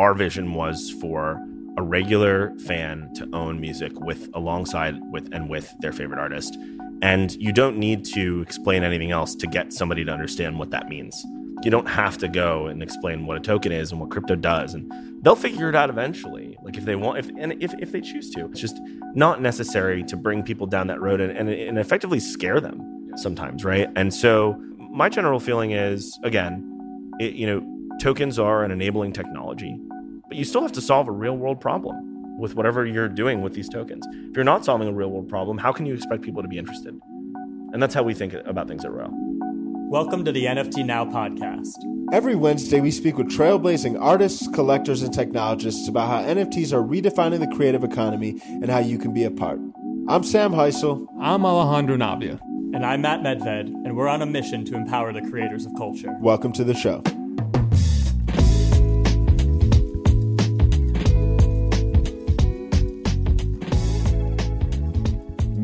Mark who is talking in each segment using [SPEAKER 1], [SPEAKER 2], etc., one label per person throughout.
[SPEAKER 1] our vision was for a regular fan to own music with alongside with and with their favorite artist. And you don't need to explain anything else to get somebody to understand what that means. You don't have to go and explain what a token is and what crypto does, and they'll figure it out eventually. Like if they want, if and if, if they choose to, it's just not necessary to bring people down that road and, and, and effectively scare them sometimes, right? And so my general feeling is again, it, you know, tokens are an enabling technology but you still have to solve a real world problem with whatever you're doing with these tokens. If you're not solving a real world problem, how can you expect people to be interested? And that's how we think about things at Royal.
[SPEAKER 2] Welcome to the NFT Now podcast.
[SPEAKER 3] Every Wednesday, we speak with trailblazing artists, collectors, and technologists about how NFTs are redefining the creative economy and how you can be a part. I'm Sam Hysell.
[SPEAKER 4] I'm Alejandro Navia.
[SPEAKER 2] And I'm Matt Medved, and we're on a mission to empower the creators of culture.
[SPEAKER 3] Welcome to the show.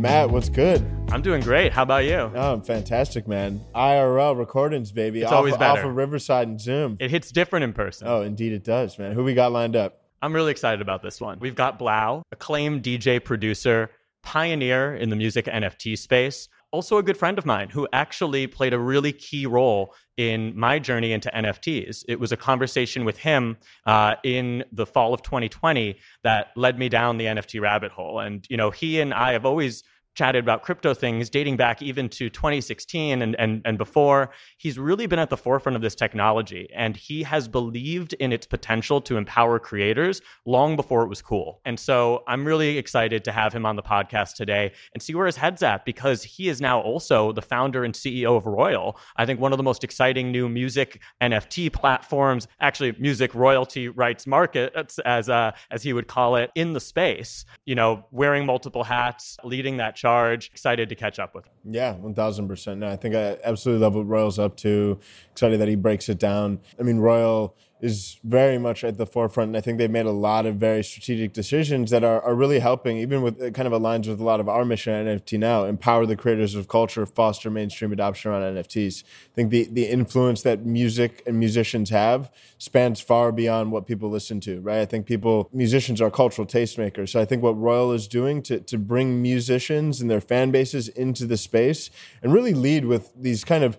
[SPEAKER 3] Matt, what's good?
[SPEAKER 2] I'm doing great. How about you?
[SPEAKER 3] Oh, I'm fantastic, man. IRL recordings, baby.
[SPEAKER 2] It's always better.
[SPEAKER 3] Off of Riverside and Zoom.
[SPEAKER 2] It hits different in person.
[SPEAKER 3] Oh, indeed it does, man. Who we got lined up?
[SPEAKER 2] I'm really excited about this one. We've got 3LAU, acclaimed DJ producer, pioneer in the music NFT space, also a good friend of mine who actually played a really key role in my journey into NFTs. It was a conversation with him uh, in the fall of 2020 that led me down the NFT rabbit hole. And, you know, he and I have always chatted about crypto things dating back even to 2016 and, and, and before. He's really been at the forefront of this technology and he has believed in its potential to empower creators long before it was cool. And so I'm really excited to have him on the podcast today and see where his head's at because he is now also the founder and CEO of Royal. I think one of the most exciting new music NFT platforms, actually music royalty rights market, as, uh, as he would call it, in the space. You know, wearing multiple hats, leading that charge. Excited to catch up with him.
[SPEAKER 3] Yeah, 1000%. No, I think I absolutely love what Royal's up to. Excited that he breaks it down. I mean, Royal is very much at the forefront. And I think they've made a lot of very strategic decisions that are, are really helping, even with it kind of aligns with a lot of our mission at NFT Now, empower the creators of culture, foster mainstream adoption around NFTs. I think the, the influence that music and musicians have spans far beyond what people listen to, right? I think people, musicians are cultural tastemakers. So I think what Royal is doing to, to bring musicians and their fan bases into the space and really lead with these kind of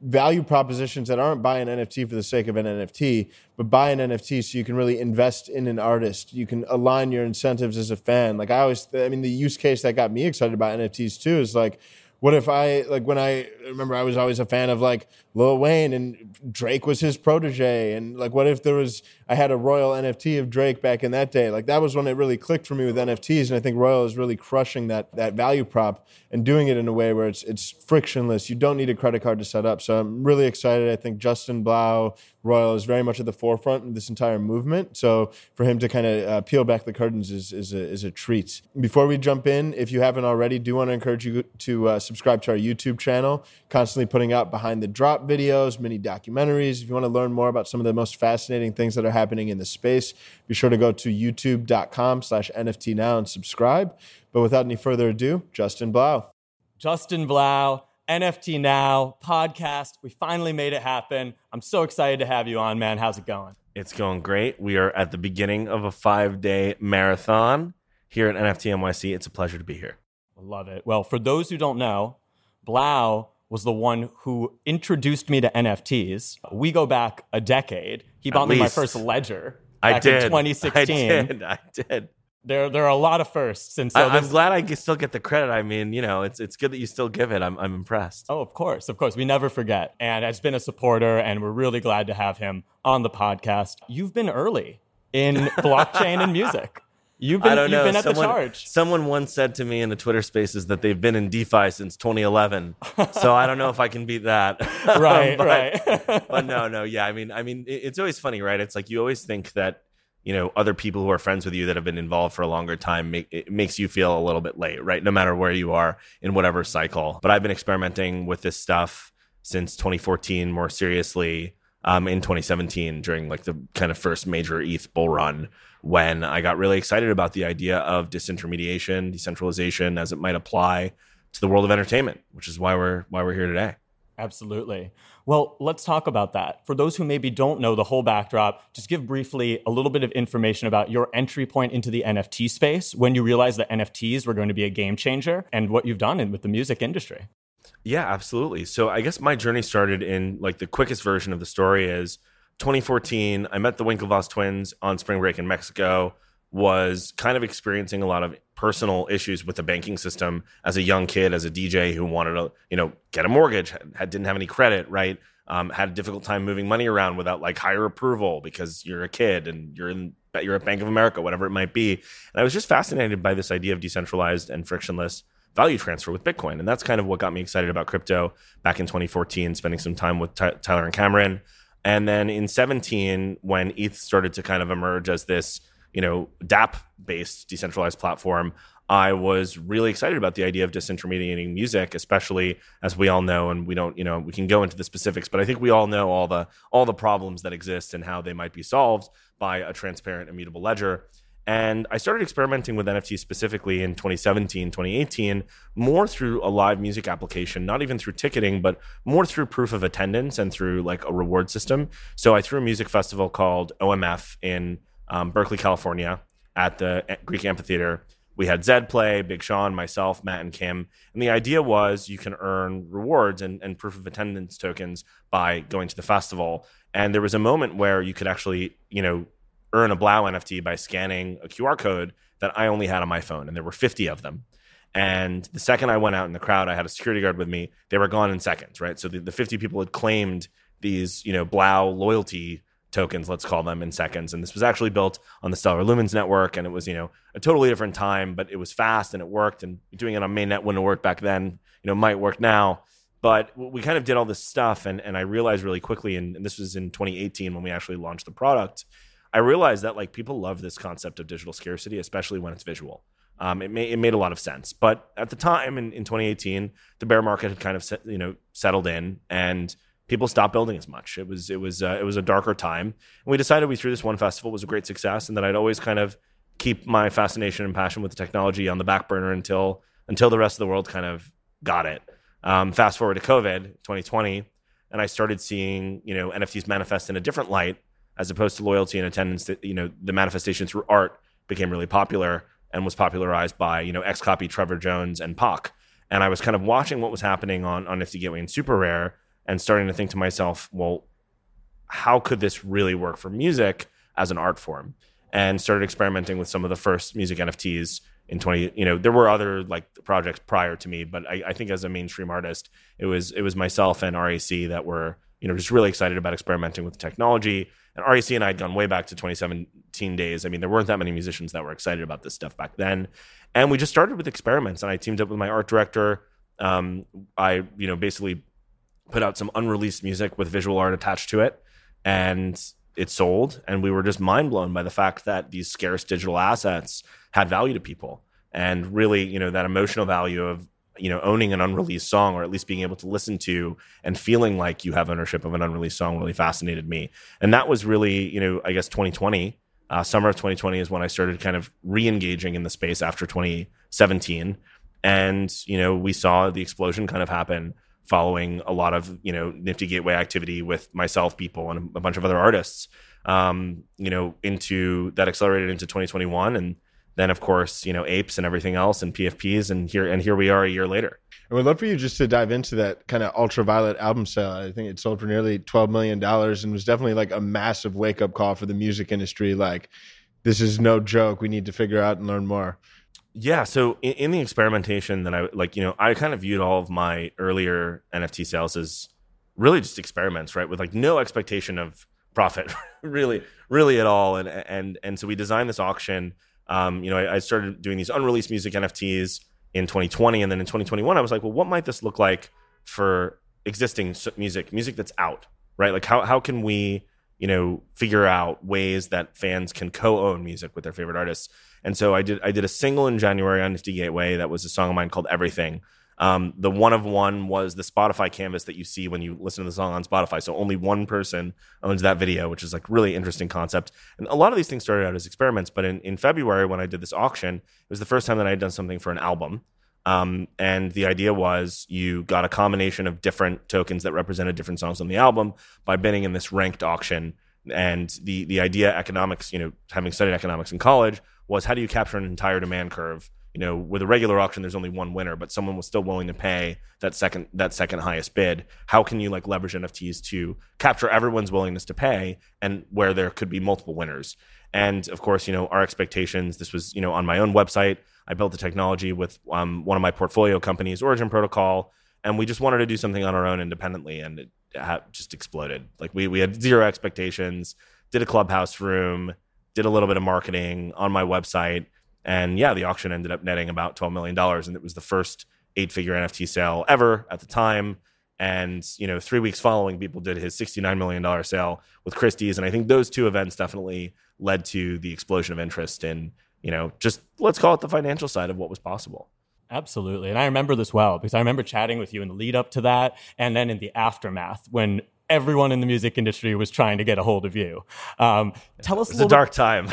[SPEAKER 3] value propositions that aren't buy an NFT for the sake of an NFT, but buy an NFT so you can really invest in an artist. You can align your incentives as a fan. Like I always, I mean, the use case that got me excited about NFTs too is like, what if I like when I remember I was always a fan of like Lil Wayne and Drake was his protege. And like what if there was I had a Royal NFT of Drake back in that day? Like that was when it really clicked for me with NFTs and I think Royal is really crushing that that value prop and doing it in a way where it's it's frictionless. You don't need a credit card to set up. So I'm really excited. I think Justin 3LAU Royal is very much at the forefront of this entire movement. So for him to kind of uh, peel back the curtains is, is, a, is a treat. Before we jump in, if you haven't already, do want to encourage you to uh, subscribe to our YouTube channel, constantly putting out behind the drop videos, mini documentaries. If you want to learn more about some of the most fascinating things that are happening in the space, be sure to go to youtube.com slash NFT now and subscribe. But without any further ado, Justin 3LAU.
[SPEAKER 2] Justin 3LAU NFT Now podcast. We finally made it happen. I'm so excited to have you on, man. How's it going?
[SPEAKER 1] It's going great. We are at the beginning of a five day marathon here at NFT NYC. It's a pleasure to be here.
[SPEAKER 2] I love it. Well, for those who don't know, 3LAU was the one who introduced me to NFTs. We go back a decade. He bought me my first ledger.
[SPEAKER 1] I did.
[SPEAKER 2] 2016.
[SPEAKER 1] I did. I did
[SPEAKER 2] there there are a lot of firsts, and so
[SPEAKER 1] I, am glad I still get the credit. I mean, you know, it's it's good that you still give it. I'm I'm impressed.
[SPEAKER 2] Oh, of course, of course, we never forget, and has been a supporter, and we're really glad to have him on the podcast. You've been early in blockchain and music. You've been,
[SPEAKER 1] I don't know.
[SPEAKER 2] been at
[SPEAKER 1] someone,
[SPEAKER 2] the charge.
[SPEAKER 1] Someone once said to me in the Twitter spaces that they've been in DeFi since 2011. so I don't know if I can beat that.
[SPEAKER 2] right,
[SPEAKER 1] but,
[SPEAKER 2] right.
[SPEAKER 1] but no, no, yeah. I mean, I mean, it's always funny, right? It's like you always think that you know other people who are friends with you that have been involved for a longer time make it makes you feel a little bit late right no matter where you are in whatever cycle but i've been experimenting with this stuff since 2014 more seriously um, in 2017 during like the kind of first major eth bull run when i got really excited about the idea of disintermediation decentralization as it might apply to the world of entertainment which is why we're why we're here today
[SPEAKER 2] Absolutely. Well, let's talk about that. For those who maybe don't know the whole backdrop, just give briefly a little bit of information about your entry point into the NFT space when you realized that NFTs were going to be a game changer and what you've done in, with the music industry.
[SPEAKER 1] Yeah, absolutely. So I guess my journey started in like the quickest version of the story is 2014. I met the Winklevoss twins on spring break in Mexico was kind of experiencing a lot of personal issues with the banking system as a young kid, as a DJ who wanted to, you know, get a mortgage, had, didn't have any credit, right? Um, had a difficult time moving money around without like higher approval because you're a kid and you're in you're at Bank of America, whatever it might be. And I was just fascinated by this idea of decentralized and frictionless value transfer with Bitcoin, and that's kind of what got me excited about crypto back in 2014. Spending some time with Ty- Tyler and Cameron, and then in 17, when ETH started to kind of emerge as this you know, DApp based decentralized platform, I was really excited about the idea of disintermediating music, especially as we all know, and we don't, you know, we can go into the specifics, but I think we all know all the all the problems that exist and how they might be solved by a transparent, immutable ledger. And I started experimenting with NFTs specifically in 2017, 2018, more through a live music application, not even through ticketing, but more through proof of attendance and through like a reward system. So I threw a music festival called OMF in um, Berkeley, California, at the Greek Amphitheater. We had Zedd play, Big Sean, myself, Matt, and Kim. And the idea was you can earn rewards and, and proof of attendance tokens by going to the festival. And there was a moment where you could actually, you know, earn a Blau NFT by scanning a QR code that I only had on my phone. And there were 50 of them. And the second I went out in the crowd, I had a security guard with me. They were gone in seconds, right? So the, the 50 people had claimed these, you know, Blau loyalty tokens, let's call them, in seconds. And this was actually built on the Stellar Lumens network, and it was you know a totally different time, but it was fast and it worked. And doing it on mainnet wouldn't work back then, you know, might work now. But we kind of did all this stuff, and and I realized really quickly, and, and this was in 2018 when we actually launched the product. I realized that like people love this concept of digital scarcity, especially when it's visual. Um, it, made, it made a lot of sense. But at the time in, in 2018, the bear market had kind of set, you know settled in, and people stopped building as much. It was it was uh, it was a darker time, and we decided we threw this one festival was a great success, and that I'd always kind of keep my fascination and passion with the technology on the back burner until until the rest of the world kind of got it. Um, fast forward to COVID 2020, and I started seeing you know NFTs manifest in a different light as opposed to loyalty and attendance. That you know the manifestation through art became really popular and was popularized by you know XCOPY, Trevor Jones, and Pak. And I was kind of watching what was happening on on Nifty Gateway and Super Rare and starting to think to myself, well, how could this really work for music as an art form? And started experimenting with some of the first music NFTs in 20 you know there were other like projects prior to me but I, I, think as a mainstream artist it was it was myself and rac that were you know just really excited about experimenting with technology. And rac and i had gone way back to 2017 days. I mean there weren't that many musicians that were excited about this stuff back then. And we just started with experiments and i teamed up with my art director. Um, i you know basically put out some unreleased music with visual art attached to it, and it sold. And we were just mind blown by the fact that these scarce digital assets had value to people, and really, you know, that emotional value of you know owning an unreleased song or at least being able to listen to and feeling like you have ownership of an unreleased song really fascinated me and that was really you know i guess 2020 uh, summer of 2020 is when i started kind of re-engaging in the space after 2017 and you know we saw the explosion kind of happen following a lot of you know Nifty Gateway activity with myself, Beeple, and a bunch of other artists. Um, you know, into that accelerated into 2021, and then of course you know apes and everything else and PFPs, and here and here we are a year later.
[SPEAKER 3] I would love for you just to dive into that kind of ultraviolet album sale. I think it sold for nearly twelve million dollars, and was definitely like a massive wake up call for the music industry. Like, this is no joke. We need to figure out and learn more.
[SPEAKER 1] Yeah. So in, in, the experimentation that I like, you know, I kind of viewed all of my earlier NFT sales as really just experiments, right? With like no expectation of profit, really, really at all. And and and so we designed this auction. Um, you know, I, I started doing these unreleased music NFTs in 2020, and then in 2021, I was like, well, what might this look like for existing music, music that's out, right? Like how how can we you know figure out ways that fans can co-own music with their favorite artists and so I did I did a single in January on Nifty Gateway that was a song of mine called Everything. Um, the one of one was the Spotify canvas that you see when you listen to the song on Spotify. So only one person owns that video, which is like really interesting concept. And a lot of these things started out as experiments, but in, in February when I did this auction, it was the first time that I had done something for an album. Um, and the idea was you got a combination of different tokens that represented different songs on the album by bidding in this ranked auction. And the the idea, economics, you know, having studied economics in college, was how do you capture an entire demand curve? You know, with a regular auction, there's only one winner, but someone was still willing to pay that second that second highest bid. How can you like leverage NFTs to capture everyone's willingness to pay, and where there could be multiple winners? And of course, you know, our expectations. This was you know on my own website. I built the technology with um, one of my portfolio companies, Origin Protocol, and we just wanted to do something on our own independently, and it ha- just exploded. Like we we had zero expectations. Did a clubhouse room, did a little bit of marketing on my website, and yeah, the auction ended up netting about twelve million dollars, and it was the first eight figure NFT sale ever at the time. And you know, three weeks following, Beeple did his sixty-nine million dollar sale with Christie's, and I think those two events definitely led to the explosion of interest in you know, just let's call it the financial side of what was possible.
[SPEAKER 2] Absolutely. And I remember this well because I remember chatting with you in the lead up to that and then in the aftermath when everyone in the music industry was trying to get a hold of you. Um, tell us
[SPEAKER 1] it was a, a dark time.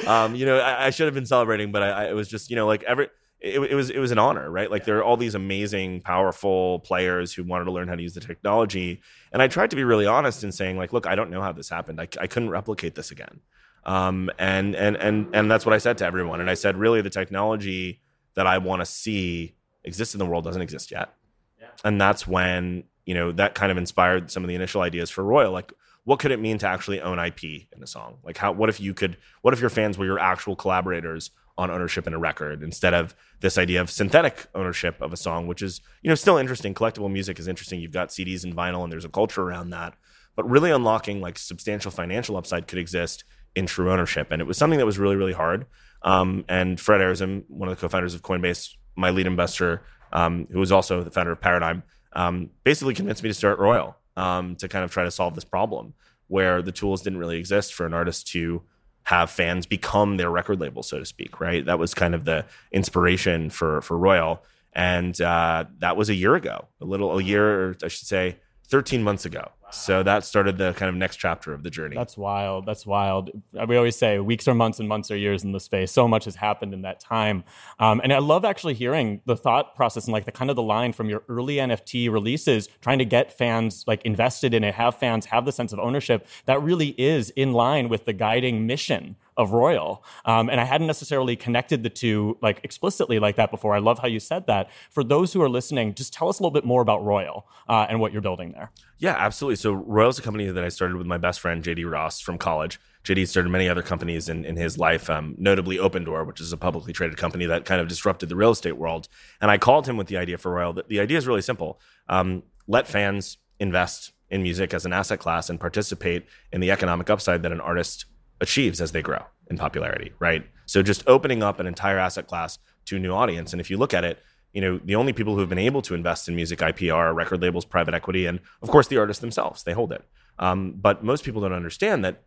[SPEAKER 1] um, you know, I, I, should have been celebrating, but I, I, it was just, you know, like every, it, it, was, it was an honor, right? Like there are all these amazing, powerful players who wanted to learn how to use the technology. And I tried to be really honest in saying like, look, I don't know how this happened. I, I couldn't replicate this again. Um, and and and and that's what I said to everyone. And I said, really, the technology that I want to see exist in the world doesn't exist yet. Yeah. And that's when you know that kind of inspired some of the initial ideas for Royal. Like, what could it mean to actually own IP in a song? Like, how? What if you could? What if your fans were your actual collaborators on ownership in a record instead of this idea of synthetic ownership of a song, which is you know still interesting. Collectible music is interesting. You've got CDs and vinyl, and there's a culture around that. But really unlocking like substantial financial upside could exist in true ownership. And it was something that was really, really hard. Um, and Fred Ehrsam, one of the co-founders of Coinbase, my lead investor, um, who was also the founder of Paradigm, um, basically convinced me to start Royal um, to kind of try to solve this problem where the tools didn't really exist for an artist to have fans become their record label, so to speak. Right? That was kind of the inspiration for for Royal, and uh, that was a year ago, a little a year, I should say, 13 months ago. So that started the kind of next chapter of the journey.
[SPEAKER 2] That's wild. That's wild. We always say weeks or months and months are years in the space. So much has happened in that time. Um, and I love actually hearing the thought process and like the kind of the line from your early NFT releases, trying to get fans like invested in it, have fans have the sense of ownership. That really is in line with the guiding mission of Royal. Um, and I hadn't necessarily connected the two like explicitly like that before. I love how you said that. For those who are listening, just tell us a little bit more about Royal uh, and what you're building there.
[SPEAKER 1] Yeah, absolutely. So Royal is a company that I started with my best friend JD Ross from college. JD started many other companies in, in his life, um, notably Opendoor, which is a publicly traded company that kind of disrupted the real estate world. And I called him with the idea for Royal. The idea is really simple: um, let fans invest in music as an asset class and participate in the economic upside that an artist achieves as they grow in popularity, right? So just opening up an entire asset class to a new audience. And if you look at it, you know, the only people who have been able to invest in music IP are record labels, private equity, and of course the artists themselves. They hold it. Um, but most people don't understand that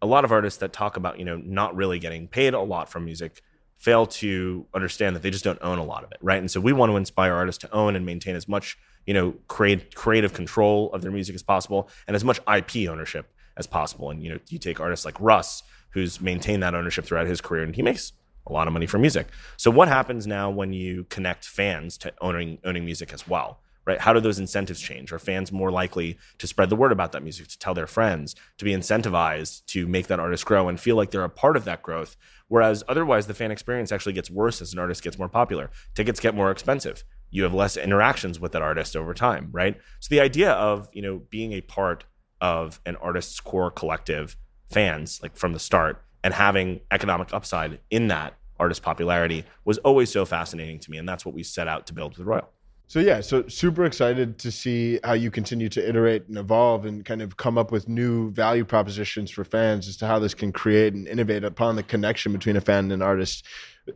[SPEAKER 1] a lot of artists that talk about, you know, not really getting paid a lot from music fail to understand that they just don't own a lot of it, right? And so we want to inspire artists to own and maintain as much, you know, create creative control of their music as possible and as much IP ownership as possible. And you know, you take artists like Russ, who's maintained that ownership throughout his career, and he makes a lot of money from music. So what happens now when you connect fans to owning owning music as well? Right? How do those incentives change? Are fans more likely to spread the word about that music, to tell their friends, to be incentivized to make that artist grow and feel like they're a part of that growth? Whereas otherwise, the fan experience actually gets worse as an artist gets more popular. Tickets get more expensive. You have less interactions with that artist over time, right? So the idea of you know being a part of an artist's core collective fans, like from the start, and having economic upside in that artist popularity was always so fascinating to me. And that's what we set out to build with Royal.
[SPEAKER 3] So yeah, so super excited to see how you continue to iterate and evolve and kind of come up with new value propositions for fans as to how this can create and innovate upon the connection between a fan and an artist.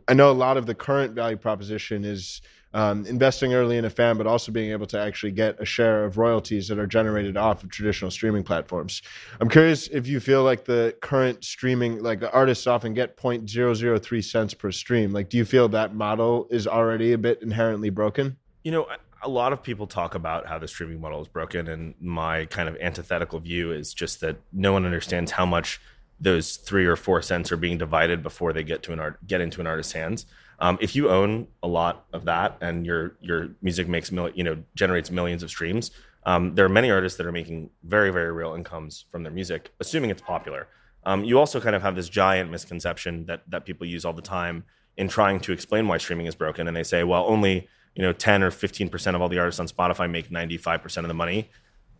[SPEAKER 3] I know a lot of the current value proposition is um, investing early in a fan, but also being able to actually get a share of royalties that are generated off of traditional streaming platforms. I'm curious if you feel like the current streaming, like the artists often get 0.003 cents per stream. Like, do you feel that model is already a bit inherently broken?
[SPEAKER 1] You know, a lot of people talk about how the streaming model is broken, and my kind of antithetical view is just that no one understands how much those three or four cents are being divided before they get to an art get into an artist's hands. Um, if you own a lot of that and your your music makes mil- you know generates millions of streams, um, there are many artists that are making very very real incomes from their music, assuming it's popular. Um, you also kind of have this giant misconception that that people use all the time in trying to explain why streaming is broken, and they say, well, only you know 10 or 15 percent of all the artists on Spotify make 95 percent of the money.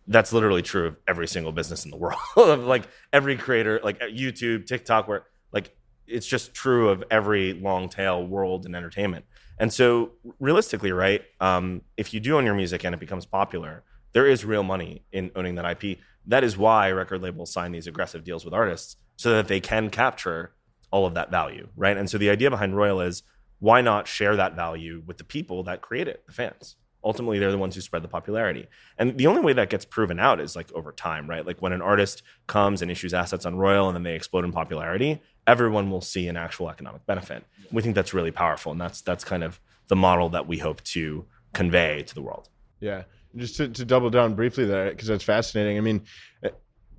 [SPEAKER 1] That's literally true of every single business in the world. Like every creator like youtube tiktok where it's just true of every long tail world in entertainment. And so realistically right um, if you do own your music and it becomes popular there is real money in owning that ip that is why record labels sign these aggressive deals with artists so that they can capture all of that value right? And so the idea behind royal is why not share that value with the people that create it the fans ultimately they're the ones who spread the popularity. And the only way that gets proven out is like over time right? Like when an artist comes and issues assets on royal and then they explode in popularity everyone will see an actual economic benefit. We think that's really powerful and that's that's kind of the model that we hope to convey to the world.
[SPEAKER 3] Yeah. Just to, to double down briefly there because that's fascinating. I mean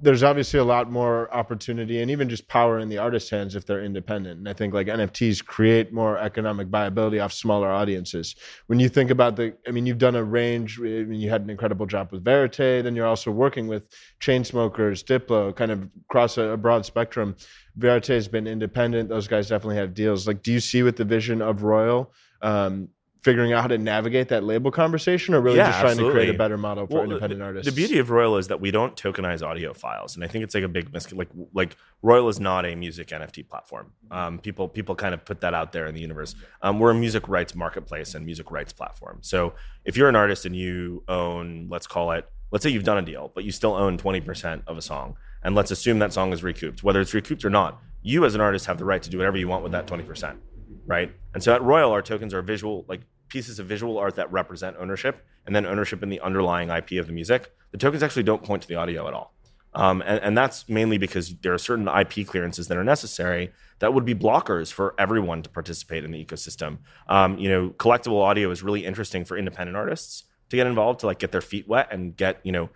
[SPEAKER 3] there's obviously a lot more opportunity and even just power in the artist's hands if they're independent. And I think like NFTs create more economic viability off smaller audiences. When you think about the, I mean, you've done a range. I mean, you had an incredible job with Verite. Then you're also working with Chainsmokers, Diplo, kind of across a, a broad spectrum. Verite has been independent. Those guys definitely have deals. Like, do you see with the vision of Royal? Um, figuring out how to navigate that label conversation or really yeah, just trying absolutely. to create a better model for well, independent
[SPEAKER 1] the,
[SPEAKER 3] artists?
[SPEAKER 1] The beauty of Royal is that we don't tokenize audio files. And I think it's like a big mis like like Royal is not a music NFT platform. Um, people people kind of put that out there in the universe. Um, we're a music rights marketplace and music rights platform. So if you're an artist and you own, let's call it, let's say you've done a deal, but you still own 20% of a song, and let's assume that song is recouped, whether it's recouped or not, you as an artist have the right to do whatever you want with that 20% right? And so at Royal, our tokens are visual, like pieces of visual art that represent ownership and then ownership in the underlying IP of the music, the tokens actually don't point to the audio at all. Um, and, and, that's mainly because there are certain IP clearances that are necessary that would be blockers for everyone to participate in the ecosystem. Um, you know, collectible audio is really interesting for independent artists to get involved, to like get their feet wet and get you know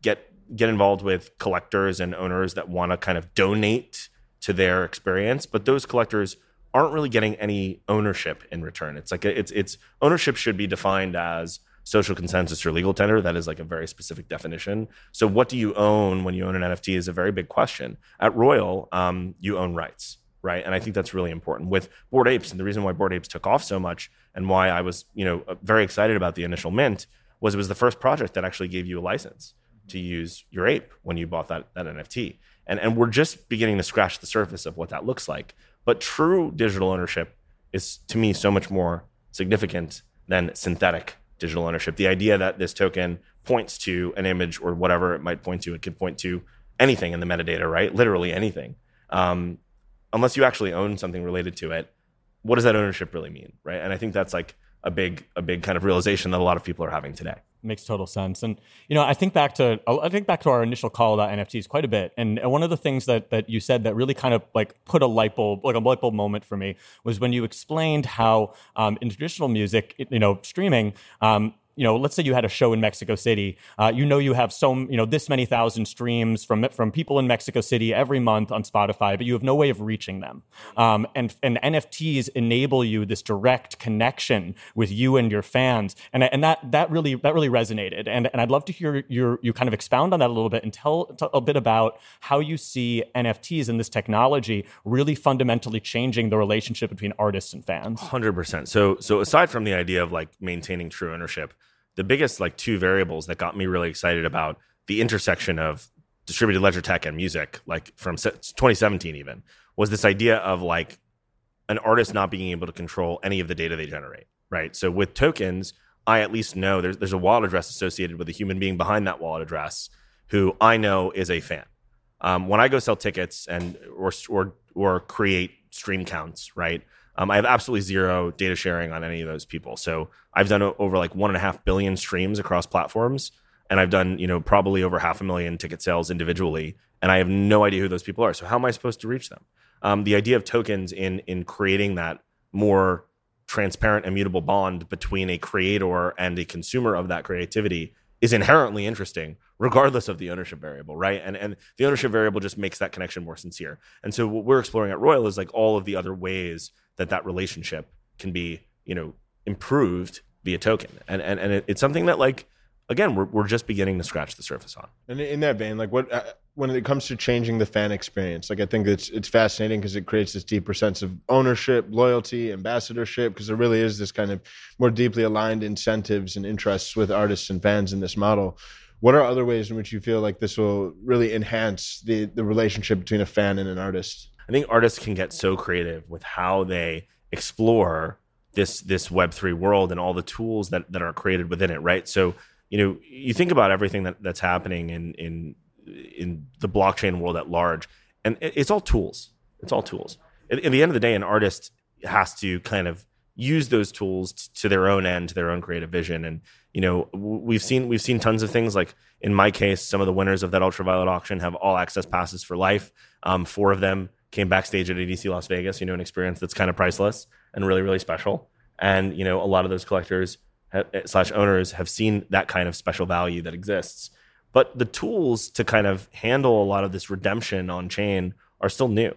[SPEAKER 1] get get involved with collectors and owners that want to kind of donate to their experience. But those collectors aren't really getting any ownership in return. It's like it's it's ownership should be defined as social consensus or legal tender. That is like a very specific definition. So what do you own when you own an NFT is a very big question. At Royal, um, you own rights, right? And I think that's really important with Bored Apes. And the reason why Bored Apes took off so much and why I was you know very excited about the initial mint was it was the first project that actually gave you a license to use your ape when you bought that that NFT. And and we're just beginning to scratch the surface of what that looks like. But true digital ownership is to me so much more significant than synthetic digital ownership. The idea that this token points to an image or whatever it might point to, it could point to anything in the metadata, right? Literally anything. Um, unless you actually own something related to it, what does that ownership really mean, right? And I think that's like a big, a big kind of realization that a lot of people are having today
[SPEAKER 2] makes total sense. And you know, I think back to I think back to our initial call about NFTs quite a bit. And one of the things that that you said that really kind of like put a light bulb, like a light bulb moment for me, was when you explained how um, in traditional music, you know, streaming. Um, you know, let's say you had a show in Mexico City. Uh, you know, you have so you know this many thousand streams from from people in Mexico City every month on Spotify, but you have no way of reaching them. Um, and and NFTs enable you this direct connection with you and your fans, and and that that really that really resonated. And and I'd love to hear your you kind of expound on that a little bit and tell, tell a bit about how you see NFTs and this technology really fundamentally changing the relationship between artists and fans.
[SPEAKER 1] Hundred percent. So so aside from the idea of like maintaining true ownership the biggest like two variables that got me really excited about the intersection of distributed ledger tech and music, like from 2017 even, was this idea of like an artist not being able to control any of the data they generate, right? So with tokens, I at least know there's there's a wallet address associated with a human being behind that wallet address who I know is a fan. Um, when I go sell tickets and or or or create stream counts, right? Um, I have absolutely zero data sharing on any of those people. So I've done over like one and a half billion streams across platforms, and I've done you know probably over half a million ticket sales individually, and I have no idea who those people are. So how am I supposed to reach them? Um, the idea of tokens in in creating that more transparent, immutable bond between a creator and a consumer of that creativity is inherently interesting regardless of the ownership variable, right? And and the ownership variable just makes that connection more sincere. And so what we're exploring at Royal is like all of the other ways that that relationship can be, you know, improved via token. And and and it, it's something that like again, we're we're just beginning to scratch the surface on.
[SPEAKER 3] And in that vein, like what uh, when it comes to changing the fan experience, like I think it's it's fascinating because it creates this deeper sense of ownership, loyalty, ambassadorship. Because there really is this kind of more deeply aligned incentives and interests with artists and fans in this model. What are other ways in which you feel like this will really enhance the the relationship between a fan and an artist?
[SPEAKER 1] I think artists can get so creative with how they explore this this Web three world and all the tools that that are created within it. Right. So you know, you think about everything that, that's happening in in in the blockchain world at large, and it's all tools. It's all tools. At, at the end of the day, an artist has to kind of use those tools t- to their own end, to their own creative vision. And you know, we've seen we've seen tons of things. Like in my case, some of the winners of that ultraviolet auction have all access passes for life. Um, four of them came backstage at EDC Las Vegas. You know, an experience that's kind of priceless and really really special. And you know, a lot of those collectors slash owners have seen that kind of special value that exists. But the tools to kind of handle a lot of this redemption on chain are still new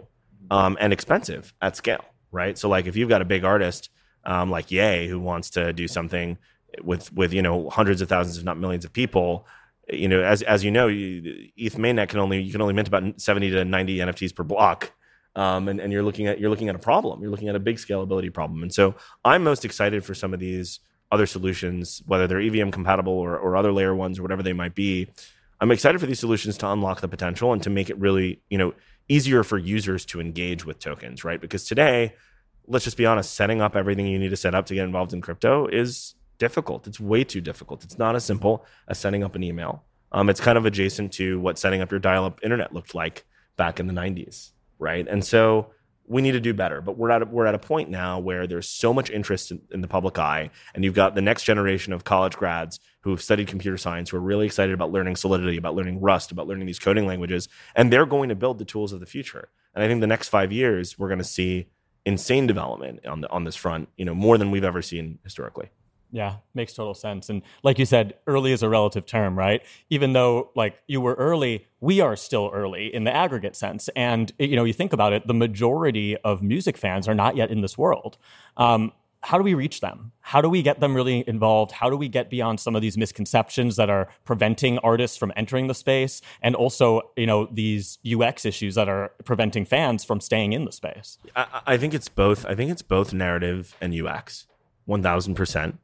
[SPEAKER 1] um, and expensive at scale, right? So like if you've got a big artist um, like Ye who wants to do something with with you know hundreds of thousands, if not millions of people, you know as as you know, ETH mainnet can only you can only mint about seventy to ninety NFTs per block. Um, and, and you're looking at you're looking at a problem. You're looking at a big scalability problem. And so I'm most excited for some of these other solutions, whether they're EVM compatible or, or other layer ones or whatever they might be. I'm excited for these solutions to unlock the potential and to make it really, you know, easier for users to engage with tokens, right? Because today, let's just be honest, setting up everything you need to set up to get involved in crypto is difficult. It's way too difficult. It's not as simple as setting up an email. Um, it's kind of adjacent to what setting up your dial-up internet looked like back in the 90s, right? And so we need to do better. But we're at a, we're at a point now where there's so much interest in, in, the public eye, and you've got the next generation of college grads who have studied computer science who are really excited about learning Solidity, about learning Rust, about learning these coding languages, and they're going to build the tools of the future. And I think the next five years we're going to see insane development on the, on this front, you know, more than we've ever seen historically.
[SPEAKER 2] Yeah, makes total sense. And like you said, early is a relative term, right? Even though like you were early, we are still early in the aggregate sense. And you know, you think about it, the majority of music fans are not yet in this world. Um, how do we reach them? How do we get them really involved? How do we get beyond some of these misconceptions that are preventing artists from entering the space, and also, you know, these UX issues that are preventing fans from staying in the space?
[SPEAKER 1] I, I think it's both. I think it's both narrative and UX, one thousand percent.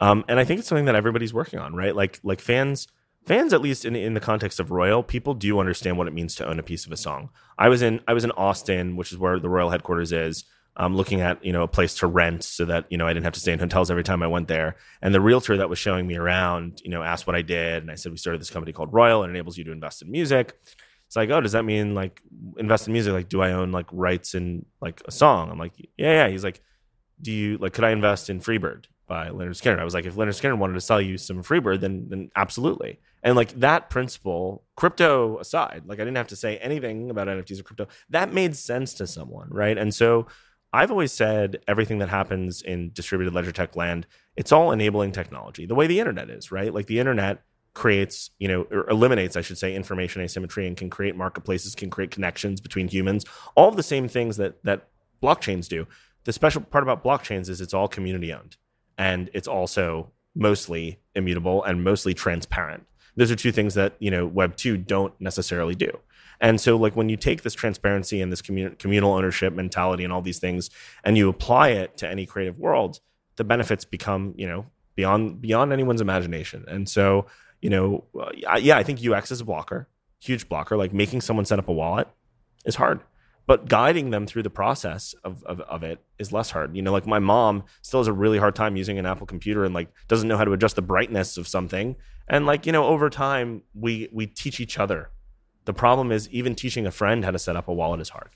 [SPEAKER 1] Um, and I think it's something that everybody's working on, right? Like like fans fans at least in in the context of Royal, people do understand what it means to own a piece of a song. I was in I was in Austin, which is where the Royal headquarters is. Um, looking at you know a place to rent so that you know I didn't have to stay in hotels every time I went there. And the realtor that was showing me around, you know, asked what I did, and I said we started this company called Royal, and enables you to invest in music. It's like, oh, does that mean like invest in music? Like, do I own like rights in like a song? I'm like, yeah, yeah. He's like, do you like could I invest in Freebird? By Lynyrd Skynyrd. I was like, if Lynyrd Skynyrd wanted to sell you some Freebird, then then absolutely. And like that principle, crypto aside, like I didn't have to say anything about NFTs or crypto. That made sense to someone, right? And so I've always said everything that happens in distributed ledger tech land, it's all enabling technology, the way the internet is, right? Like the internet creates, you know, or eliminates, I should say, information asymmetry and can create marketplaces, can create connections between humans, all the same things that that blockchains do. The special part about blockchains is it's all community owned and it's also mostly immutable and mostly transparent. Those are two things that you know Web two don't necessarily do. And so, like when you take this transparency and this commun- communal ownership mentality and all these things, and you apply it to any creative world, the benefits become you know beyond beyond anyone's imagination. And so, you know, uh, yeah, I think UX is a blocker, huge blocker. Like making someone set up a wallet is hard but guiding them through the process of, of, of, it is less hard. You know like my mom still has a really hard time using an apple computer and like doesn't know how to adjust the brightness of something. And like you know over time we we teach each other. The problem is even teaching a friend how to set up a wallet is hard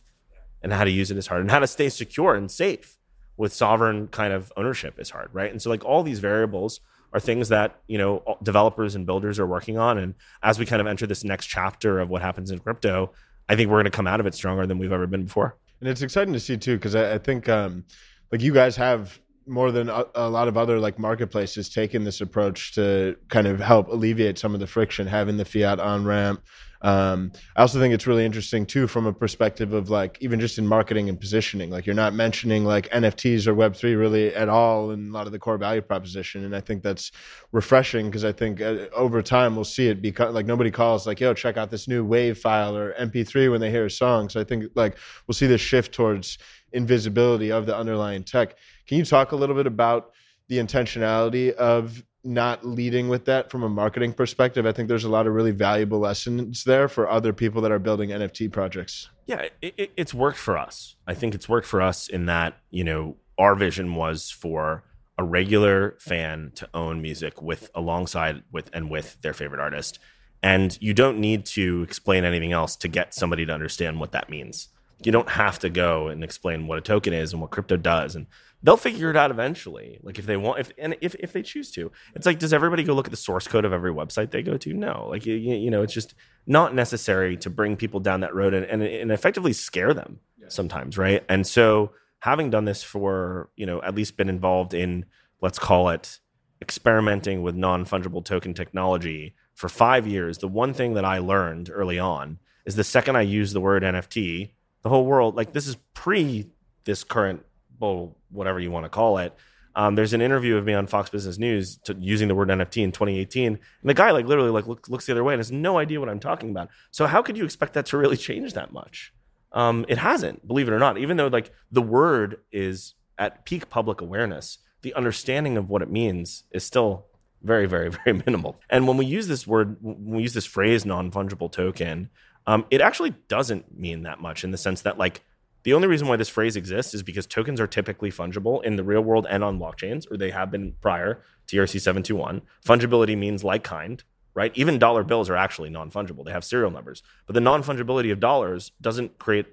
[SPEAKER 1] and how to use it is hard and how to stay secure and safe with sovereign kind of ownership is hard right? And so like all these variables are things that you know developers and builders are working on. And as we kind of enter this next chapter of what happens in crypto I think we're going to come out of it stronger than we've ever been before.
[SPEAKER 3] And it's exciting to see too, because I, I, think um, like you guys have more than a, a, lot of other like marketplaces taken this approach to kind of help alleviate some of the friction having the fiat on ramp um, i also think it's really interesting too from a perspective of like even just in marketing and positioning like you're not mentioning like nfts or web3 really at all in a lot of the core value proposition and i think that's refreshing because i think uh, over time we'll see it become like nobody calls like yo check out this new wave file or mp3 when they hear a song so i think like we'll see this shift towards invisibility of the underlying tech. Can you talk a little bit about the intentionality of not leading with that from a marketing perspective? I think there's a lot of really valuable lessons there for other people that are building NFT projects.
[SPEAKER 1] Yeah, it, it's worked for us. I think it's worked for us in that, you know, our vision was for a regular fan to own music with alongside with and with their favorite artist. And you don't need to explain anything else to get somebody to understand what that means you don't have to go and explain what a token is and what crypto does and they'll figure it out eventually like if they want if and if, if they choose to. It's like does everybody go look at the source code of every website they go to? No. Like you, you know it's just not necessary to bring people down that road and, and, and effectively scare them yeah. sometimes right? And so having done this for you know at least been involved in let's call it experimenting with non-fungible token technology for five years the one thing that i learned early on is the second i use the word nft the whole world like this is pre this current well whatever you want to call it um, there's an interview of me on Fox Business News to, using the word NFT in 2018, and the guy like literally like look, looks the other way and has no idea what I'm talking about. So how could you expect that to really change that much? Um, it hasn't, believe it or not. Even though like the word is at peak public awareness, the understanding of what it means is still very, very, very minimal. And when we use this word, when we use this phrase non fungible token, um, it actually doesn't mean that much in the sense that like the only reason why this phrase exists is because tokens are typically fungible in the real world and on blockchains, or they have been prior to ERC 721. Fungibility means like kind, right? Even dollar bills are actually non fungible. They have serial numbers. But the non fungibility of dollars doesn't create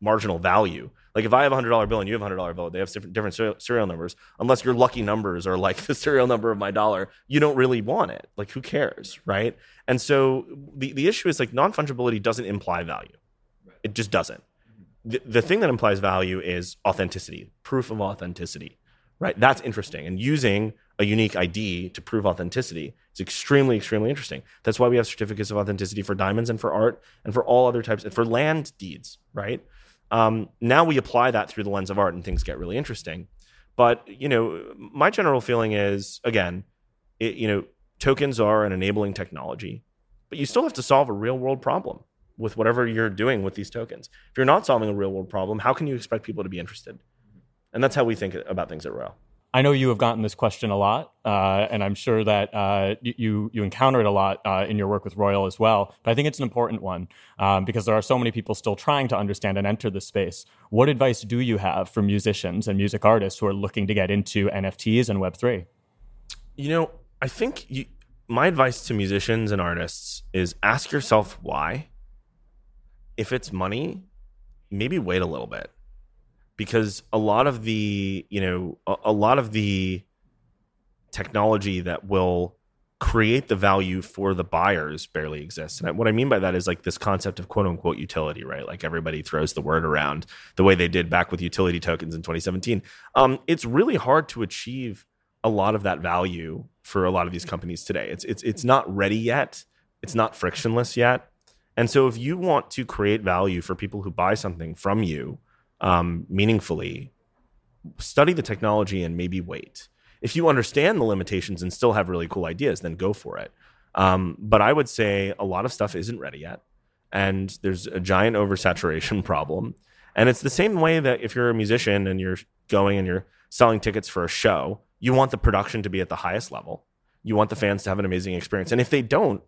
[SPEAKER 1] marginal value. Like if I have a hundred dollar bill and you have a hundred dollar bill, they have different, different serial numbers. Unless your lucky numbers are like the serial number of my dollar, you don't really want it. Like who cares, right? And so the the issue is like non fungibility doesn't imply value. It just doesn't. The, thing that implies value is authenticity, proof of authenticity, right? That's interesting. And using a unique ID to prove authenticity is extremely, extremely interesting. That's why we have certificates of authenticity for diamonds and for art and for all other types, and for land deeds, right? Um, now we apply that through the lens of art, and things get really interesting. But you know, my general feeling is again, it, you know, tokens are an enabling technology, but you still have to solve a real world problem with whatever you're doing with these tokens. If you're not solving a real world problem, how can you expect people to be interested? And that's how we think about things at Royal.
[SPEAKER 2] I know you have gotten this question a lot, uh, and I'm sure that uh, you you encounter it a lot uh, in your work with Royal as well. But I think it's an important one um, because there are so many people still trying to understand and enter this space. What advice do you have for musicians and music artists who are looking to get into NFTs and Web three?
[SPEAKER 1] You know, I think you, my advice to musicians and artists is ask yourself why. If it's money, maybe wait a little bit because a lot of the you know a, a lot of the technology that will create the value for the buyers barely exists. And what I mean by that is like this concept of quote unquote utility, right? Like everybody throws the word around the way they did back with utility tokens in 2017. Um, it's really hard to achieve a lot of that value for a lot of these companies today. It's it's it's not ready yet. It's not frictionless yet. And so if you want to create value for people who buy something from you, um, meaningfully, study the technology and maybe wait. If you understand the limitations and still have really cool ideas, then go for it. Um, but I would say a lot of stuff isn't ready yet, and there's a giant oversaturation problem. And it's the same way that if you're a musician and you're going and you're selling tickets for a show, you want the production to be at the highest level. You want the fans to have an amazing experience. And if they don't,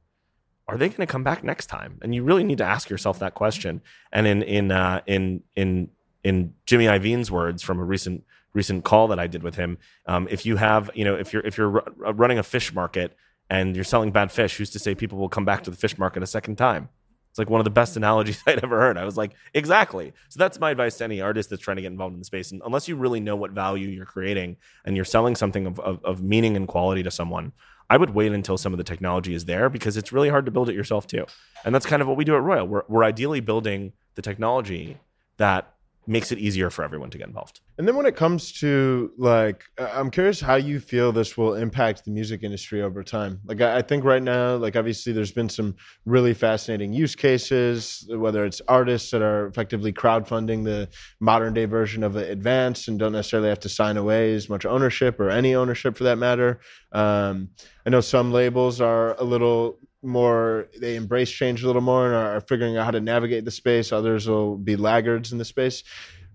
[SPEAKER 1] are they going to come back next time? And you really need to ask yourself that question. And in in uh, in in in Jimmy Iovine's words from a recent recent call that I did with him, um, if you have, you know, if you're if you're r- running a fish market and you're selling bad fish, who's to say people will come back to the fish market a second time? It's like one of the best analogies I'd ever heard. I was like, exactly. So that's my advice to any artist that's trying to get involved in the space. And unless you really know what value you're creating and you're selling something of, of, of meaning and quality to someone, I would wait until some of the technology is there because it's really hard to build it yourself too. And that's kind of what we do at Royal. We're, we're ideally building the technology that makes it easier for everyone to get involved.
[SPEAKER 3] And then when it comes to like, I'm curious how you feel this will impact the music industry over time. Like, I think right now, like obviously, there's been some really fascinating use cases. Whether it's artists that are effectively crowdfunding the modern day version of Advance and don't necessarily have to sign away as much ownership or any ownership for that matter. Um, I know some labels are a little more they embrace change a little more and are, figuring out how to navigate the space. Others will be laggards in the space.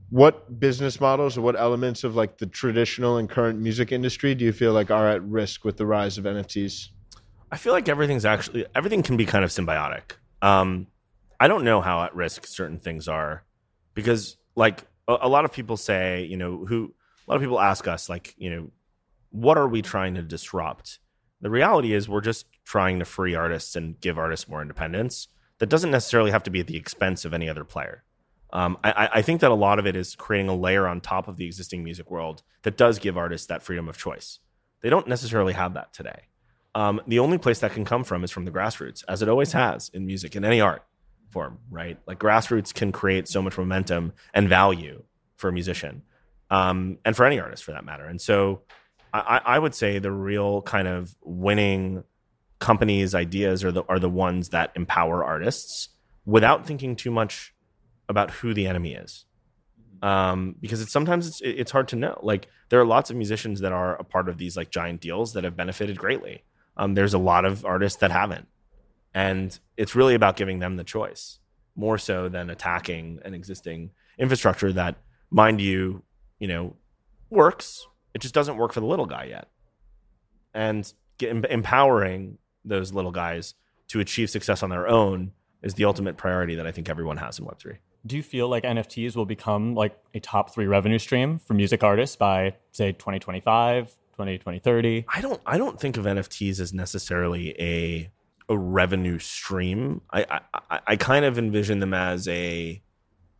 [SPEAKER 3] What business models or what elements of like the traditional and current music industry do you feel like are at risk with the rise of nfts
[SPEAKER 1] i feel like everything's actually everything can be kind of symbiotic. Um, i don't know how at risk certain things are because like a, a lot of people say you know who a lot of people ask us like you know what are we trying to disrupt? The reality is we're just trying to free artists and give artists more independence. That doesn't necessarily have to be at the expense of any other player. Um, I, I, think that a lot of it is creating a layer on top of the existing music world that does give artists that freedom of choice. They don't necessarily have that today. Um, the only place that can come from is from the grassroots, as it always has in music in any art form, right? Like grassroots can create so much momentum and value for a musician um, and for any artist for that matter. And so I, I would say the real kind of winning companies' ideas are the are the ones that empower artists without thinking too much about who the enemy is. Um, because it's sometimes it's it's hard to know. Like there are lots of musicians that are a part of these like giant deals that have benefited greatly. Um, there's a lot of artists that haven't, and it's really about giving them the choice more so than attacking an existing infrastructure that, mind you, you know, works it just doesn't work for the little guy yet. And empowering those little guys to achieve success on their own is the ultimate priority that I think everyone has in Web3.
[SPEAKER 2] Do you feel like NFTs will become like a top three revenue stream for music artists by, say, 2025, 2030?
[SPEAKER 1] I don't, I don't think of NFTs as necessarily a, a revenue stream. I, I, I kind of envision them as a,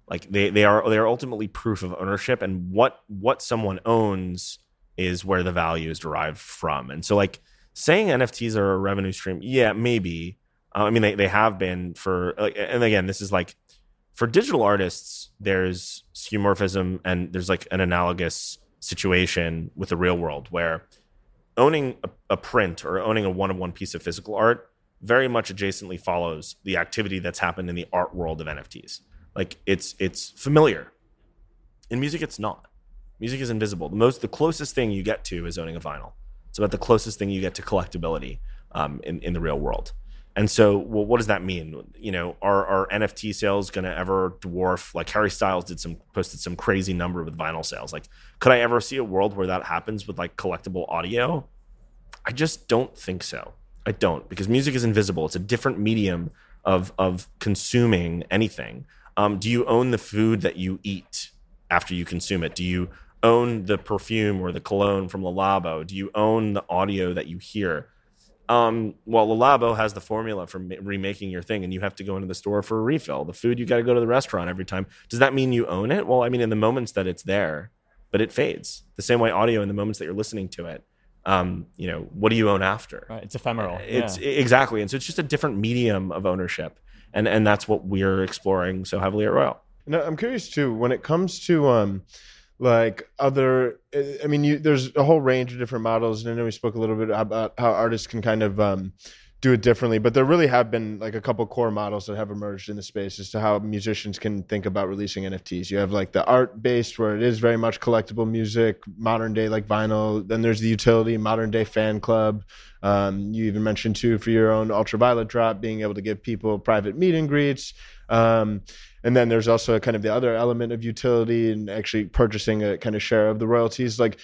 [SPEAKER 1] like they, they are they are ultimately proof of ownership and what what someone owns is where the value is derived from and so like saying nfts are a revenue stream yeah maybe uh, i mean they, they have been for and again this is like for digital artists there's skeuomorphism and there's like an analogous situation with the real world where owning a, a print or owning a one-of-one piece of physical art very much adjacently follows the activity that's happened in the art world of nfts like it's it's familiar. In music, it's not. Music is invisible. The most the closest thing you get to is owning a vinyl. It's about the closest thing you get to collectability um, in in the real world. And so, well, what does that mean? You know, are are NFT sales going to ever dwarf? Like Harry Styles did some posted some crazy number with vinyl sales. Like, could I ever see a world where that happens with like collectible audio? I just don't think so. I don't because music is invisible. It's a different medium of of consuming anything. Um, do you own the food that you eat after you consume it? Do you own the perfume or the cologne from Le Labo? Do you own the audio that you hear? Um, well, Le Labo has the formula for ma- remaking your thing, and you have to go into the store for a refill. The food, you got to go to the restaurant every time. Does that mean you own it? Well, I mean, in the moments that it's there, but it fades. The same way audio in the moments that you're listening to it. Um, you know, what do you own after?
[SPEAKER 2] Right, it's ephemeral.
[SPEAKER 1] It's yeah. exactly, and so it's just a different medium of ownership and and that's what we're exploring so heavily at Royal.
[SPEAKER 3] Now, I'm curious too when it comes to um, like other. I mean, you, there's a whole range of different models, and I know we spoke a little bit about how artists can kind of um, do it differently. But there really have been like a couple core models that have emerged in the space as to how musicians can think about releasing NFTs. You have like the art based, where it is very much collectible music, modern day like vinyl. Then there's the utility, modern day fan club. Um, you even mentioned too for your own ultraviolet drop, being able to give people private meet and greets. Um, and then there's also kind of the other element of utility and actually purchasing a kind of share of the royalties. Like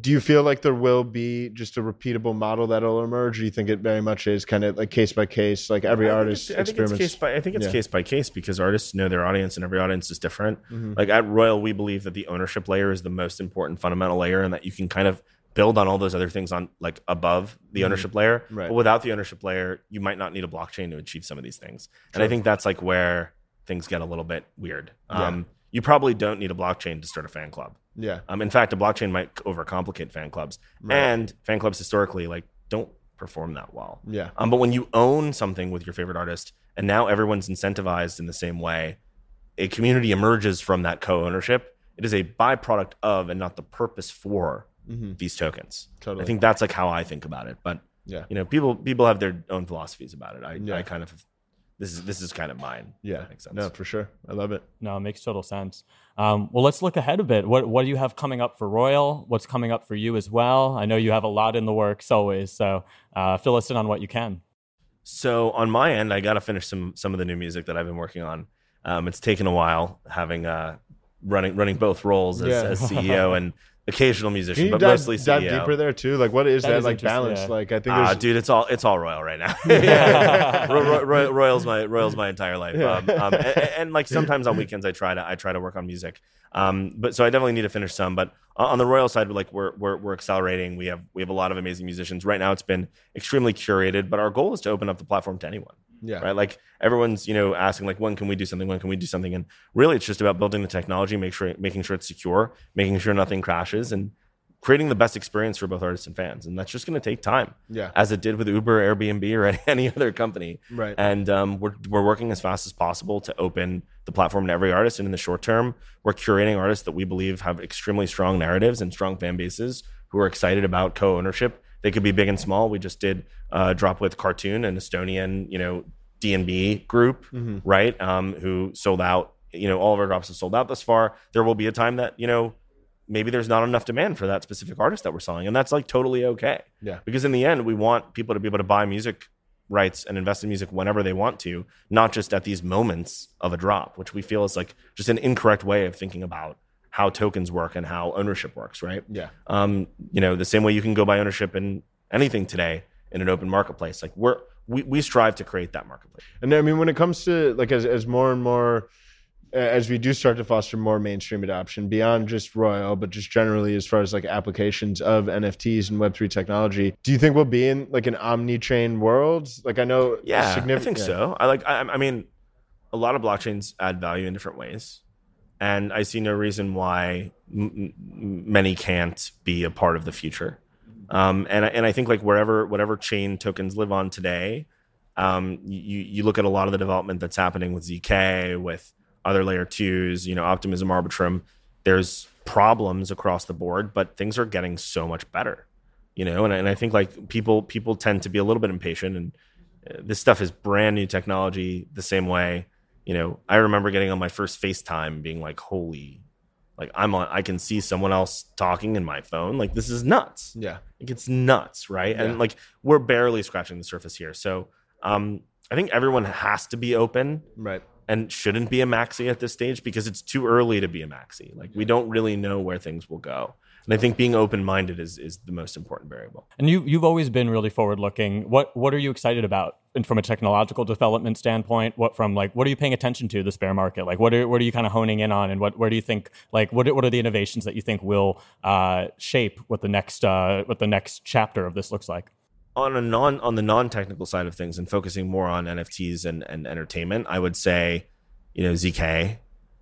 [SPEAKER 3] do you feel like there will be just a repeatable model that'll emerge? Or do you think it very much is kind of like case by case, like every I artist
[SPEAKER 1] I think it's case by I think it's yeah. case by case because artists know their audience and every audience is different. Mm-hmm. Like at Royal, we believe that the ownership layer is the most important fundamental layer, and that you can kind of build on all those other things on like above the mm-hmm. ownership layer. Right. But without the ownership layer, you might not need a blockchain to achieve some of these things. And I think that's like where things get a little bit weird. Yeah. Um, you probably don't need a blockchain to start a fan club.
[SPEAKER 3] Yeah.
[SPEAKER 1] Um, in fact, a blockchain might overcomplicate fan clubs, right. and fan clubs historically like don't perform that well.
[SPEAKER 3] Yeah.
[SPEAKER 1] Um, but when you own something with your favorite artist, and now everyone's incentivized in the same way, a community emerges from that co-ownership, it is a byproduct of and not the purpose for these tokens.
[SPEAKER 3] Totally.
[SPEAKER 1] I think that's like how I think about it. But
[SPEAKER 3] Yeah.
[SPEAKER 1] you know, people people have their own philosophies about it. I,
[SPEAKER 3] Yeah.
[SPEAKER 1] I kind of this is this is kind of mine.
[SPEAKER 3] Yeah.
[SPEAKER 1] that makes sense.
[SPEAKER 3] No, for sure. I love it.
[SPEAKER 2] No, it makes total sense. Um, well, let's look ahead a bit. What what do you have coming up for Royal? What's coming up for you as well? I know you have a lot in the works always, so uh, fill us in on what you can.
[SPEAKER 1] So on my end, I got to finish some some of the new music that I've been working on. Um, it's taken a while having uh, running running both roles as,
[SPEAKER 3] Yeah.
[SPEAKER 1] as CEO and occasional musician,
[SPEAKER 3] Can you
[SPEAKER 1] but
[SPEAKER 3] dive,
[SPEAKER 1] mostly
[SPEAKER 3] dive
[SPEAKER 1] CEO.
[SPEAKER 3] deeper there too? Like, what is
[SPEAKER 2] That
[SPEAKER 3] that,
[SPEAKER 2] is
[SPEAKER 3] like
[SPEAKER 2] interesting,
[SPEAKER 3] balance?
[SPEAKER 2] yeah.
[SPEAKER 3] Like, I think
[SPEAKER 1] Ah,
[SPEAKER 3] there's
[SPEAKER 1] dude, it's all it's all royal right now. yeah, Ro- Ro- Ro- Royal's my Royal's my entire life.
[SPEAKER 3] Yeah.
[SPEAKER 1] Um, um, and, and, like sometimes on weekends, I try to I try to work on music. Um, but so I definitely need to finish some. But on on the Royal side, like we're we're we're accelerating. We have we have a lot of amazing musicians right now. It's been extremely curated, but our goal is to open up the platform to anyone
[SPEAKER 3] yeah,
[SPEAKER 1] right? Like everyone's, you know, asking like, when can we do something? When can we do something? And really, it's just about building the technology, make sure, making sure it's secure, making sure nothing crashes, and creating the best experience for both artists and fans. And that's just going to take time,
[SPEAKER 3] yeah,
[SPEAKER 1] as it did with Uber, Airbnb, or any other company.
[SPEAKER 3] right.
[SPEAKER 1] And um, we're we're working as fast as possible to open the platform to every artist. And in the short term, we're curating artists that we believe have extremely strong narratives and strong fan bases who are excited about co-ownership. They could be big and small. We just did uh, drop with Cartoon, an Estonian, you know, D and B group,
[SPEAKER 3] Mhm.
[SPEAKER 1] right? Um, who sold out. You know, all of our drops have sold out thus far. There will be a time that you know maybe there's not enough demand for that specific artist that we're selling, and that's like totally okay.
[SPEAKER 3] Yeah.
[SPEAKER 1] Because in the end, we want people to be able to buy music rights and invest in music whenever they want to, not just at these moments of a drop, which we feel is like just an incorrect way of thinking about how tokens work and how ownership works, right?
[SPEAKER 3] yeah,
[SPEAKER 1] Um, you know, the same way you can go buy ownership in anything today in an open marketplace. Like we're we, we strive to create that marketplace.
[SPEAKER 3] and I mean, when it comes to like as as more and more as we do start to foster more mainstream adoption beyond just Royal, but just generally as far as like applications of NFTs and Web3 technology, do you think we'll be in like an omni-chain world? Like I know,
[SPEAKER 1] Yeah, I think so. I like. I, I mean, a lot of blockchains add value in different ways, and I see no reason why m- many can't be a part of the future. Um, and I- and I think like wherever whatever chain tokens live on today, um, you you look at a lot of the development that's happening with zk with other layer twos, you know, Optimism, Arbitrum. There's problems across the board, but things are getting so much better, you know. And, and I think like people people tend to be a little bit impatient, and uh, this stuff is brand new technology. The same way, you know, I remember getting on my first FaceTime, being like, "Holy." Like I'm on, I can see someone else talking in my phone. Like this is nuts.
[SPEAKER 3] Yeah,
[SPEAKER 1] Like it's nuts, right?
[SPEAKER 3] Yeah.
[SPEAKER 1] And like we're barely scratching the surface here. So um, I think everyone has to be open
[SPEAKER 3] right.
[SPEAKER 1] And shouldn't be a maxi at this stage because it's too early to be a maxi. Like we don't really know where things will go. And I think being open minded is is the most important variable.
[SPEAKER 2] And you you've always been really forward looking. What what are you excited about? And from a technological development standpoint, what from like what are you paying attention to this bear market? Like what are what are you kind of honing in on, and what where do you think like what what are the innovations that you think will uh, shape what the next uh, what the next chapter of this looks like?
[SPEAKER 1] On a non on the non technical side of things and focusing more on NFTs and, and entertainment, I would say, you know, ZK.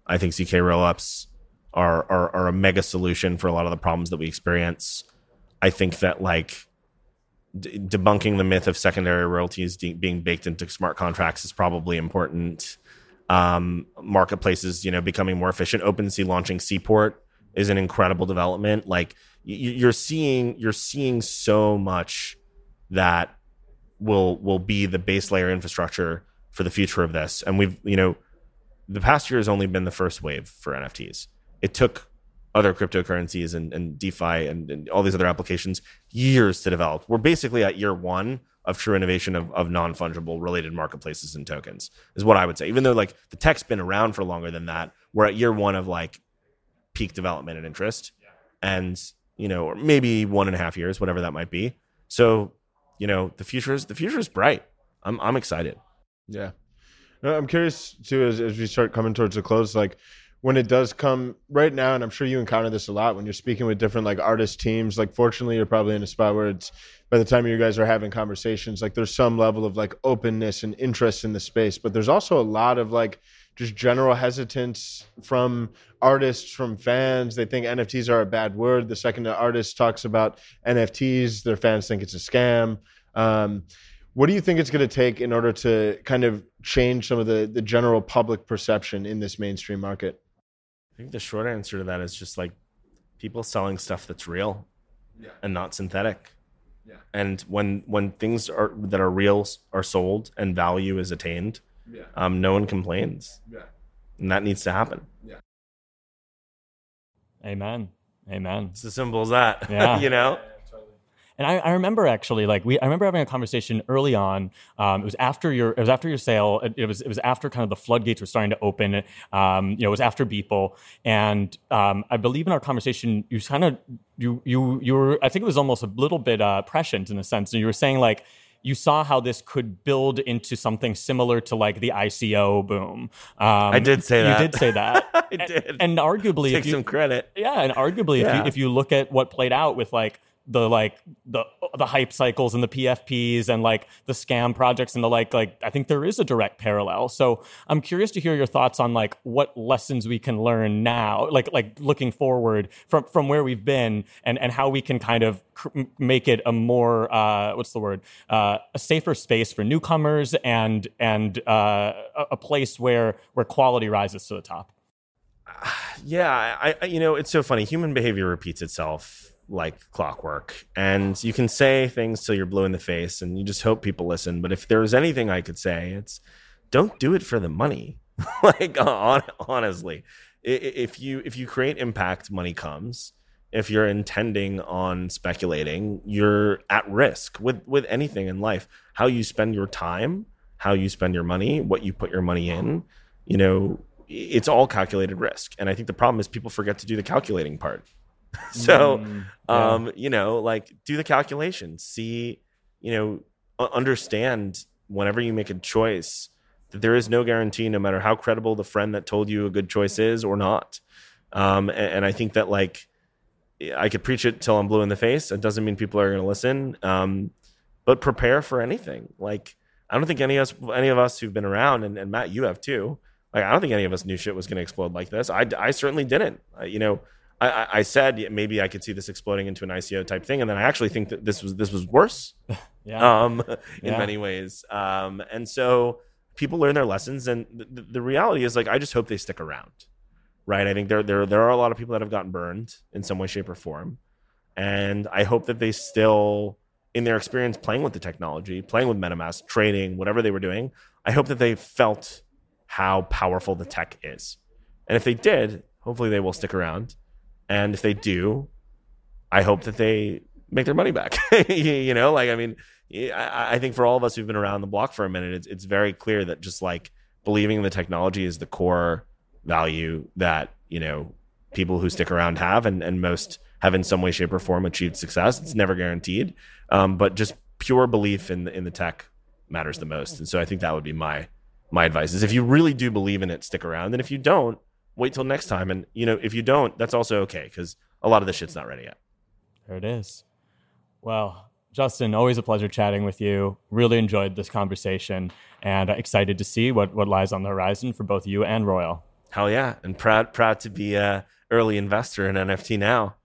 [SPEAKER 1] I think ZK rollups are, are are a mega solution for a lot of the problems that we experience. I think that like d- debunking the myth of secondary royalties de- being baked into smart contracts is probably important. Um, marketplaces, you know, becoming more efficient. OpenSea launching Seaport is an incredible development. Like y- you're seeing, you're seeing so much that will will be the base layer infrastructure for the future of this. And we've, you know, the past year has only been the first wave for NFTs. It took other cryptocurrencies and, and DeFi and, and all these other applications years to develop. We're basically at year one of true innovation of, of non fungible related marketplaces and tokens, is what I would say. Even though like the tech's been around for longer than that, we're at year one of like peak development and interest. And, you know, or maybe one and a half years, whatever that might be. So, you know, the future is the future is bright. I'm I'm excited.
[SPEAKER 3] Yeah. No, I'm curious too as, as we start coming towards the close, like when it does come right now, and I'm sure you encounter this a lot when you're speaking with different like artist teams. Like, fortunately, you're probably in a spot where it's by the time you guys are having conversations, like there's some level of like openness and interest in the space, but there's also a lot of like just general hesitance from artists, from fans. They think NFTs are a bad word. The second an artist talks about NFTs, their fans think it's a scam. Um, What do you think it's going to take in order to kind of change some of the the general public perception in this mainstream market?
[SPEAKER 1] I think the short answer to that is just like people selling stuff that's real
[SPEAKER 3] Yeah.
[SPEAKER 1] and not synthetic.
[SPEAKER 3] Yeah.
[SPEAKER 1] And when when things are that are real are sold and value is attained,
[SPEAKER 3] Yeah.
[SPEAKER 1] um, no one complains,
[SPEAKER 3] Yeah.
[SPEAKER 1] and that needs to happen. Yeah.
[SPEAKER 2] Amen. Amen.
[SPEAKER 1] It's as simple as that.
[SPEAKER 2] Yeah.
[SPEAKER 1] you know.
[SPEAKER 2] And I, I remember actually, like we, I remember having a conversation early on. Um, it was after your, it was after your sale. It, it was, it was after kind of the floodgates were starting to open. Um, you know, it was after Beeple, and um, I believe in our conversation, you kind of, you, you, you were, I think it was almost a little bit uh, prescient in a sense, and you were saying like. You saw how this could build into something similar to like the ICO boom. Um,
[SPEAKER 1] I did say that.
[SPEAKER 2] you did say that.
[SPEAKER 1] I
[SPEAKER 2] And-
[SPEAKER 1] did.
[SPEAKER 2] And, arguably,
[SPEAKER 1] Take
[SPEAKER 2] if you,
[SPEAKER 1] some credit.
[SPEAKER 2] yeah, and arguably, if you if you look at what played out with like the like the the hype cycles and the PFPs and like the scam projects and the like, like I think there is a direct parallel. So I'm curious to hear your thoughts on like what lessons we can learn now, like like looking forward from from where we've been and and how we can kind of cr- make it a more uh, what's the word uh, a safer space for newcomers and and uh, a, a place where where quality rises to the top.
[SPEAKER 1] Yeah, I, I you know it's so funny. Human behavior repeats itself like clockwork, and you can say things till you're blue in the face, and you just hope people listen. But if there's anything I could say, it's don't do it for the money. like on, honestly, if you if you create impact, money comes. If you're intending on speculating, you're at risk with with anything in life. How you spend your time, how you spend your money, what you put your money in, you know, it's all calculated risk. And I think the problem is people forget to do the calculating part. so,
[SPEAKER 2] Mm, yeah.
[SPEAKER 1] um, you know, like do the calculation, see, you know, understand whenever you make a choice that there is no guarantee, no matter how credible the friend that told you a good choice is or not. Um, and, and I think that like I could preach it till I'm blue in the face. It doesn't mean people are going to listen. Um, but prepare for anything. Like I don't think any of us, any of us who've been around, and, and Matt, you have too. Like I don't think any of us knew shit was going to explode like this. I, I certainly didn't. I, you know, I, I, said maybe I could see this exploding into an ICO type thing, and then I actually think that this was this was worse
[SPEAKER 2] yeah.
[SPEAKER 1] um, in
[SPEAKER 2] Yeah.
[SPEAKER 1] many ways. Um, and so people learn their lessons, and the, the reality is like I just hope they stick around, right? I think there there there are a lot of people that have gotten burned in some way, shape, or form, and I hope that they still, in their experience playing with the technology, playing with MetaMask, trading, whatever they were doing, I hope that they felt how powerful the tech is, and if they did, hopefully they will stick around, and if they do, I hope that they make their money back. you know, like I mean, I, I think for all of us who've been around the block for a minute, it's it's very clear that just like believing in the technology is the core value that you know people who stick around have, and and most have in some way, shape, or form achieved success. It's never guaranteed, um, but just pure belief in in the tech matters the most. And so I think that would be my my advice: is if you really do believe in it, stick around, and if you don't, wait till next time. And you know, if you don't, that's also okay because a lot of the shit's not ready yet.
[SPEAKER 2] There it is. Well, Justin, always a pleasure chatting with you. Really enjoyed this conversation and excited to see what, what lies on the horizon for both you and Royal.
[SPEAKER 1] Hell yeah, and proud proud to be a early investor in NFT now.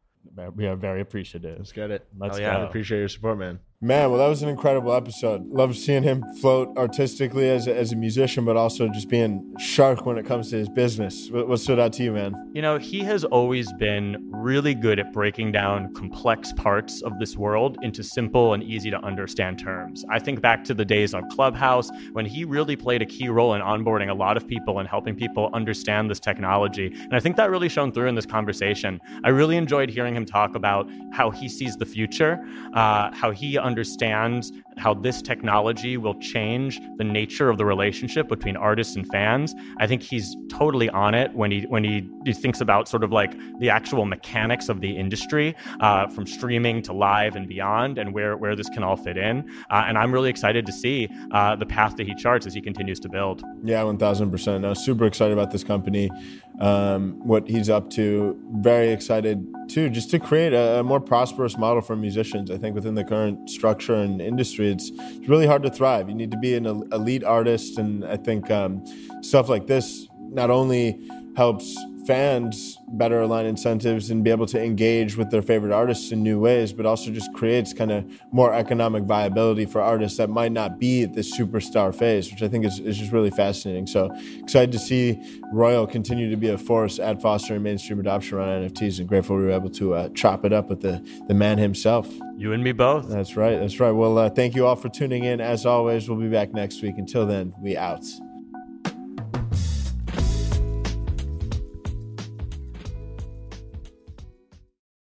[SPEAKER 2] We are very appreciative.
[SPEAKER 3] Let's get it.
[SPEAKER 2] Let's
[SPEAKER 1] Hell yeah.
[SPEAKER 2] go.
[SPEAKER 3] I appreciate your support, man. Man, well, that was an incredible episode. Love seeing him float artistically as a, as a musician, but also just being sharp when it comes to his business. What, what stood out to you, man?
[SPEAKER 2] You know, he has always been really good at breaking down complex parts of this world into simple and easy to understand terms. I think back to the days on Clubhouse when he really played a key role in onboarding a lot of people and helping people understand this technology. And I think that really shone through in this conversation. I really enjoyed hearing him talk about how he sees the future, uh, how he understands how this technology will change the nature of the relationship between artists and fans. I think he's totally on it when he when he, he thinks about sort of like the actual mechanics of the industry, uh, from streaming to live and beyond, and where where this can all fit in. Uh, and I'm really excited to see uh, the path that he charts as he continues to build.
[SPEAKER 3] Yeah, 1000%. I was super excited about this company, um, what he's up to. Very excited, too, just to create a, a more prosperous model for musicians. I think within the current structure and industry, it's, it's really hard to thrive. You need to be an elite artist. And I think um, stuff like this not only helps fans better align incentives and be able to engage with their favorite artists in new ways, but also just creates kind of more economic viability for artists that might not be at this superstar phase, which I think is, is just really fascinating. So excited to see Royal continue to be a force at fostering mainstream adoption around NFTs and grateful we were able to uh, chop it up with the, the man himself.
[SPEAKER 2] You and me both.
[SPEAKER 3] That's right. That's right. Well, uh, thank you all for tuning in. As always, we'll be back next week. Until then, we out.